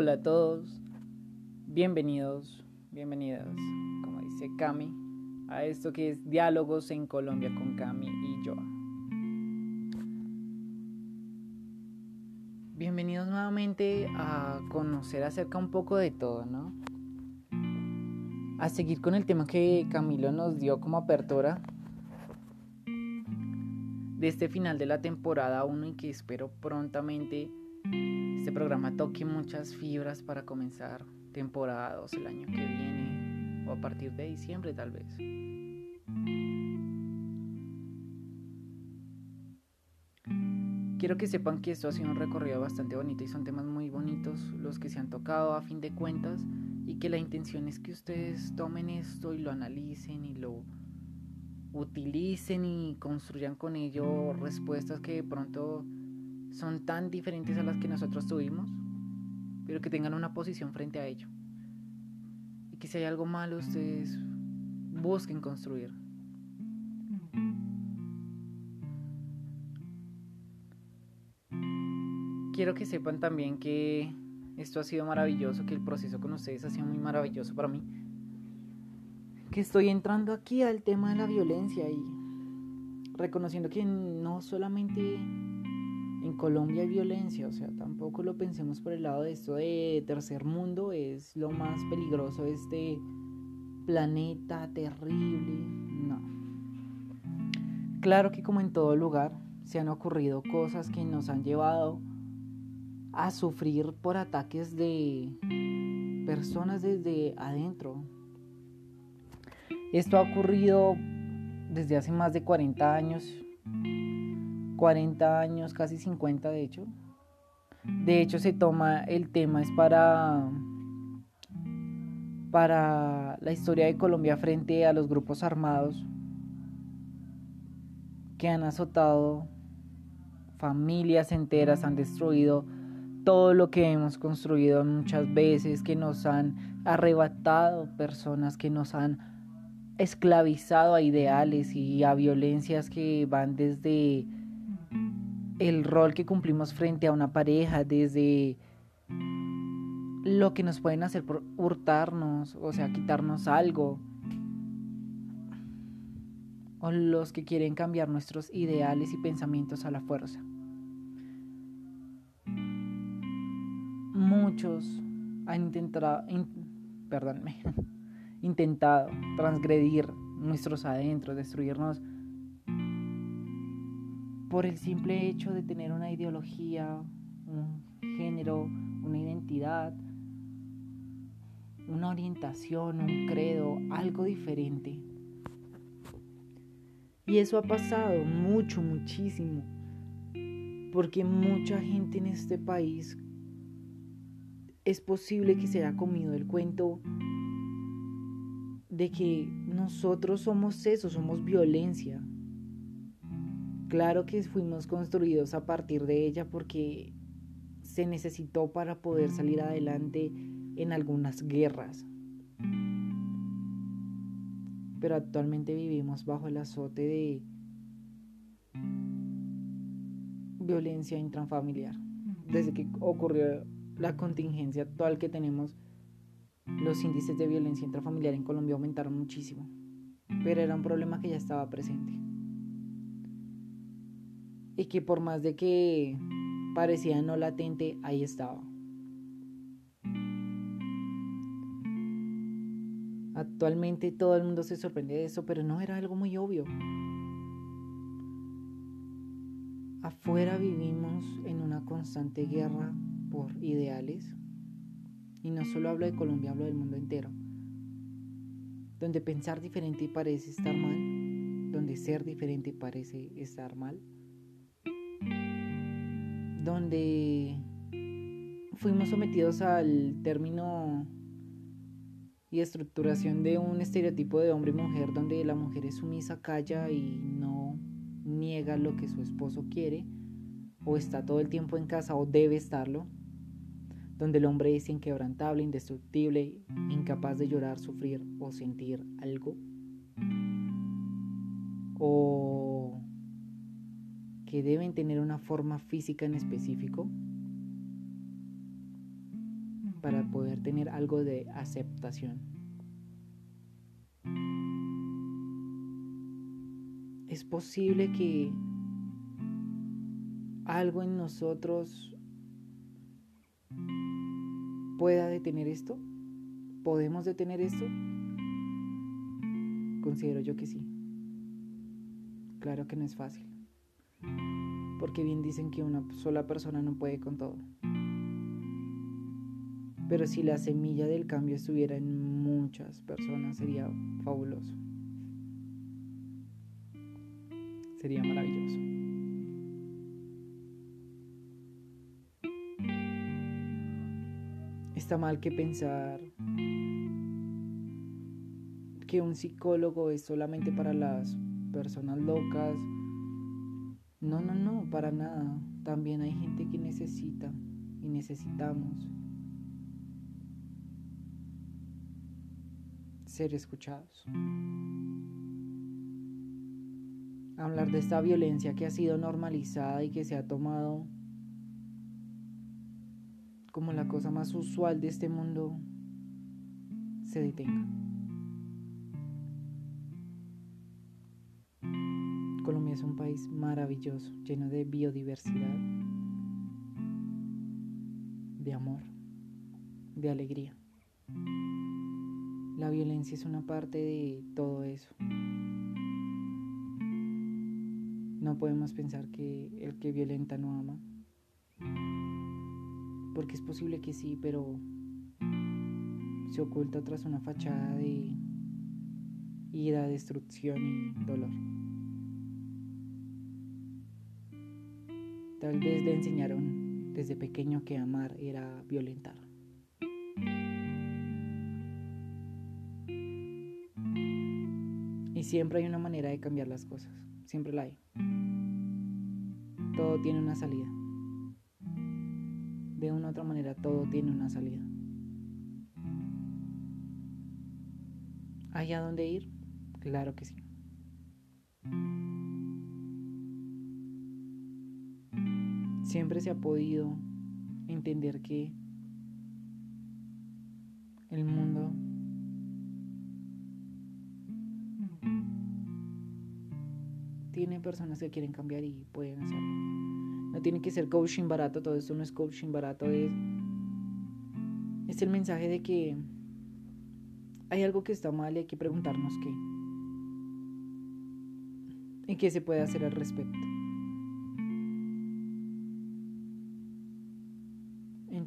Hola a todos, bienvenidos, bienvenidas, como dice Cami, a esto que es Diálogos en Colombia con Cami y yo. Bienvenidos nuevamente a conocer acerca un poco de todo, ¿no? A seguir con el tema que Camilo nos dio como apertura de este final de la temporada 1 y que espero prontamente este programa toque muchas fibras para comenzar temporada 2 el año que viene o a partir de diciembre tal vez. Quiero que sepan que esto ha sido un recorrido bastante bonito y son temas muy bonitos los que se han tocado a fin de cuentas y que la intención es que ustedes tomen esto y lo analicen y lo utilicen y construyan con ello respuestas que de pronto son tan diferentes a las que nosotros tuvimos, pero que tengan una posición frente a ello. Y que si hay algo malo, ustedes busquen construir. Quiero que sepan también que esto ha sido maravilloso, que el proceso con ustedes ha sido muy maravilloso para mí. Que estoy entrando aquí al tema de la violencia y reconociendo que no solamente en Colombia hay violencia, o sea, tampoco lo pensemos por el lado de esto de tercer mundo, es lo más peligroso de este planeta terrible, no. Claro que como en todo lugar se han ocurrido cosas que nos han llevado a sufrir por ataques de personas desde adentro. Esto ha ocurrido desde hace más de 40 años 40 años, casi 50 de hecho. De hecho se toma el tema es para para la historia de Colombia frente a los grupos armados que han azotado familias enteras, han destruido todo lo que hemos construido muchas veces, que nos han arrebatado personas, que nos han esclavizado a ideales y a violencias que van desde el rol que cumplimos frente a una pareja, desde lo que nos pueden hacer por hurtarnos, o sea, quitarnos algo, o los que quieren cambiar nuestros ideales y pensamientos a la fuerza. Muchos han intentado, intentado transgredir nuestros adentros, destruirnos por el simple hecho de tener una ideología, un género, una identidad, una orientación, un credo, algo diferente. Y eso ha pasado mucho, muchísimo, porque mucha gente en este país es posible que se haya comido el cuento de que nosotros somos eso, somos violencia, Claro que fuimos construidos a partir de ella porque se necesitó para poder salir adelante en algunas guerras. Pero actualmente vivimos bajo el azote de violencia intrafamiliar. Desde que ocurrió la contingencia actual que tenemos, los índices de violencia intrafamiliar en Colombia aumentaron muchísimo. Pero era un problema que ya estaba presente y que por más de que parecía no latente, ahí estaba. Actualmente todo el mundo se sorprende de eso, pero no era algo muy obvio. Afuera vivimos en una constante guerra por ideales. Y no solo hablo de Colombia, hablo del mundo entero. Donde pensar diferente parece estar mal, donde ser diferente parece estar mal donde fuimos sometidos al término y estructuración de un estereotipo de hombre y mujer donde la mujer es sumisa, calla y no niega lo que su esposo quiere o está todo el tiempo en casa o debe estarlo, donde el hombre es inquebrantable, indestructible, incapaz de llorar, sufrir o sentir algo, o que deben tener una forma física en específico. para poder tener algo de aceptación. Es posible que algo en nosotros pueda detener esto. ¿Podemos detener esto? Considero yo que sí. Claro que no es fácil. Porque bien dicen que una sola persona no puede con todo. Pero si la semilla del cambio estuviera en muchas personas sería fabuloso. Sería maravilloso. Está mal que pensar que un psicólogo es solamente para las personas locas. No, no, no, para nada. También hay gente que necesita y necesitamos ser escuchados. Hablar de esta violencia que ha sido normalizada y que se ha tomado como la cosa más usual de este mundo se detenga. Colombia es un país maravilloso, lleno de biodiversidad, de amor, de alegría. La violencia es una parte de todo eso. No podemos pensar que el que violenta no ama. Porque es posible que sí, pero se oculta tras una fachada de ira, destrucción y dolor. Tal vez le enseñaron desde pequeño que amar era violentar. Y siempre hay una manera de cambiar las cosas, siempre la hay. Todo tiene una salida. De una u otra manera, todo tiene una salida. ¿Hay a dónde ir? Claro que sí. Siempre se ha podido entender que el mundo tiene personas que quieren cambiar y pueden hacerlo. No tiene que ser coaching barato, todo esto no es coaching barato, es, es el mensaje de que hay algo que está mal y hay que preguntarnos qué. ¿Y qué se puede hacer al respecto?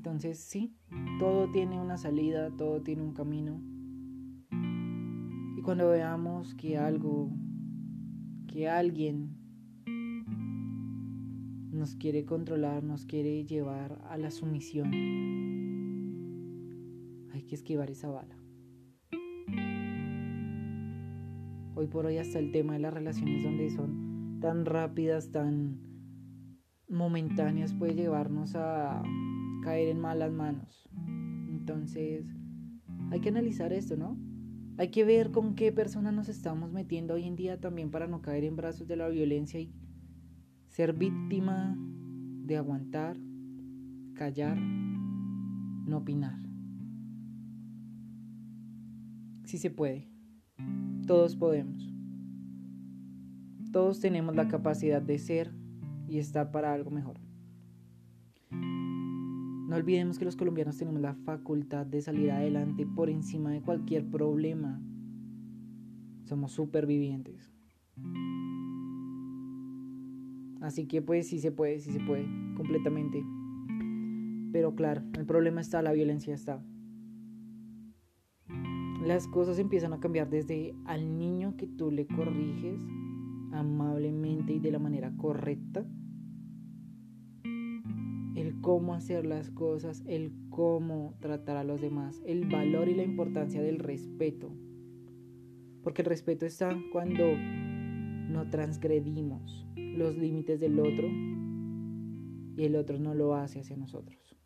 Entonces sí, todo tiene una salida, todo tiene un camino. Y cuando veamos que algo que alguien nos quiere controlar, nos quiere llevar a la sumisión, hay que esquivar esa bala. Hoy por hoy hasta el tema de las relaciones donde son tan rápidas, tan momentáneas, puede llevarnos a caer en malas manos. Entonces, hay que analizar esto, ¿no? Hay que ver con qué personas nos estamos metiendo hoy en día también para no caer en brazos de la violencia y ser víctima de aguantar, callar, no opinar. Si se puede. Todos podemos. Todos tenemos la capacidad de ser y estar para algo mejor. No olvidemos que los colombianos tenemos la facultad de salir adelante por encima de cualquier problema. Somos supervivientes. Así que pues sí se puede, sí se puede, completamente. Pero claro, el problema está, la violencia está. Las cosas empiezan a cambiar desde al niño que tú le corriges amablemente y de la manera correcta cómo hacer las cosas, el cómo tratar a los demás, el valor y la importancia del respeto. Porque el respeto está cuando no transgredimos los límites del otro y el otro no lo hace hacia nosotros.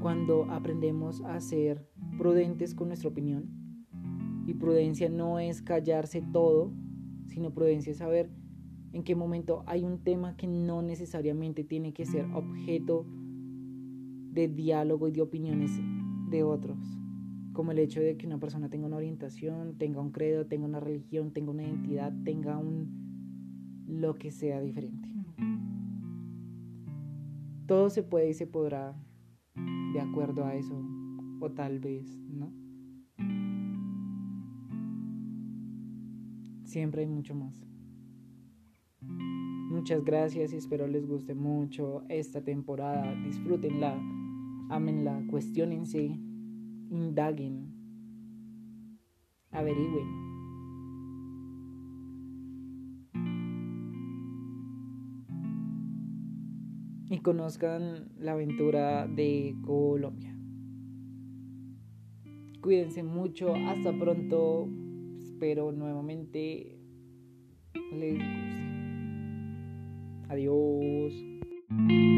Cuando aprendemos a ser prudentes con nuestra opinión, y prudencia no es callarse todo, sino prudencia es saber en qué momento hay un tema que no necesariamente tiene que ser objeto de diálogo y de opiniones de otros, como el hecho de que una persona tenga una orientación, tenga un credo, tenga una religión, tenga una identidad, tenga un lo que sea diferente. Todo se puede y se podrá de acuerdo a eso, o tal vez, ¿no? Siempre hay mucho más. Muchas gracias y espero les guste mucho esta temporada. Disfrútenla, amenla, cuestionense, indaguen, averigüen. y conozcan la aventura de Colombia. Cuídense mucho, hasta pronto. Espero nuevamente les guste. Adiós.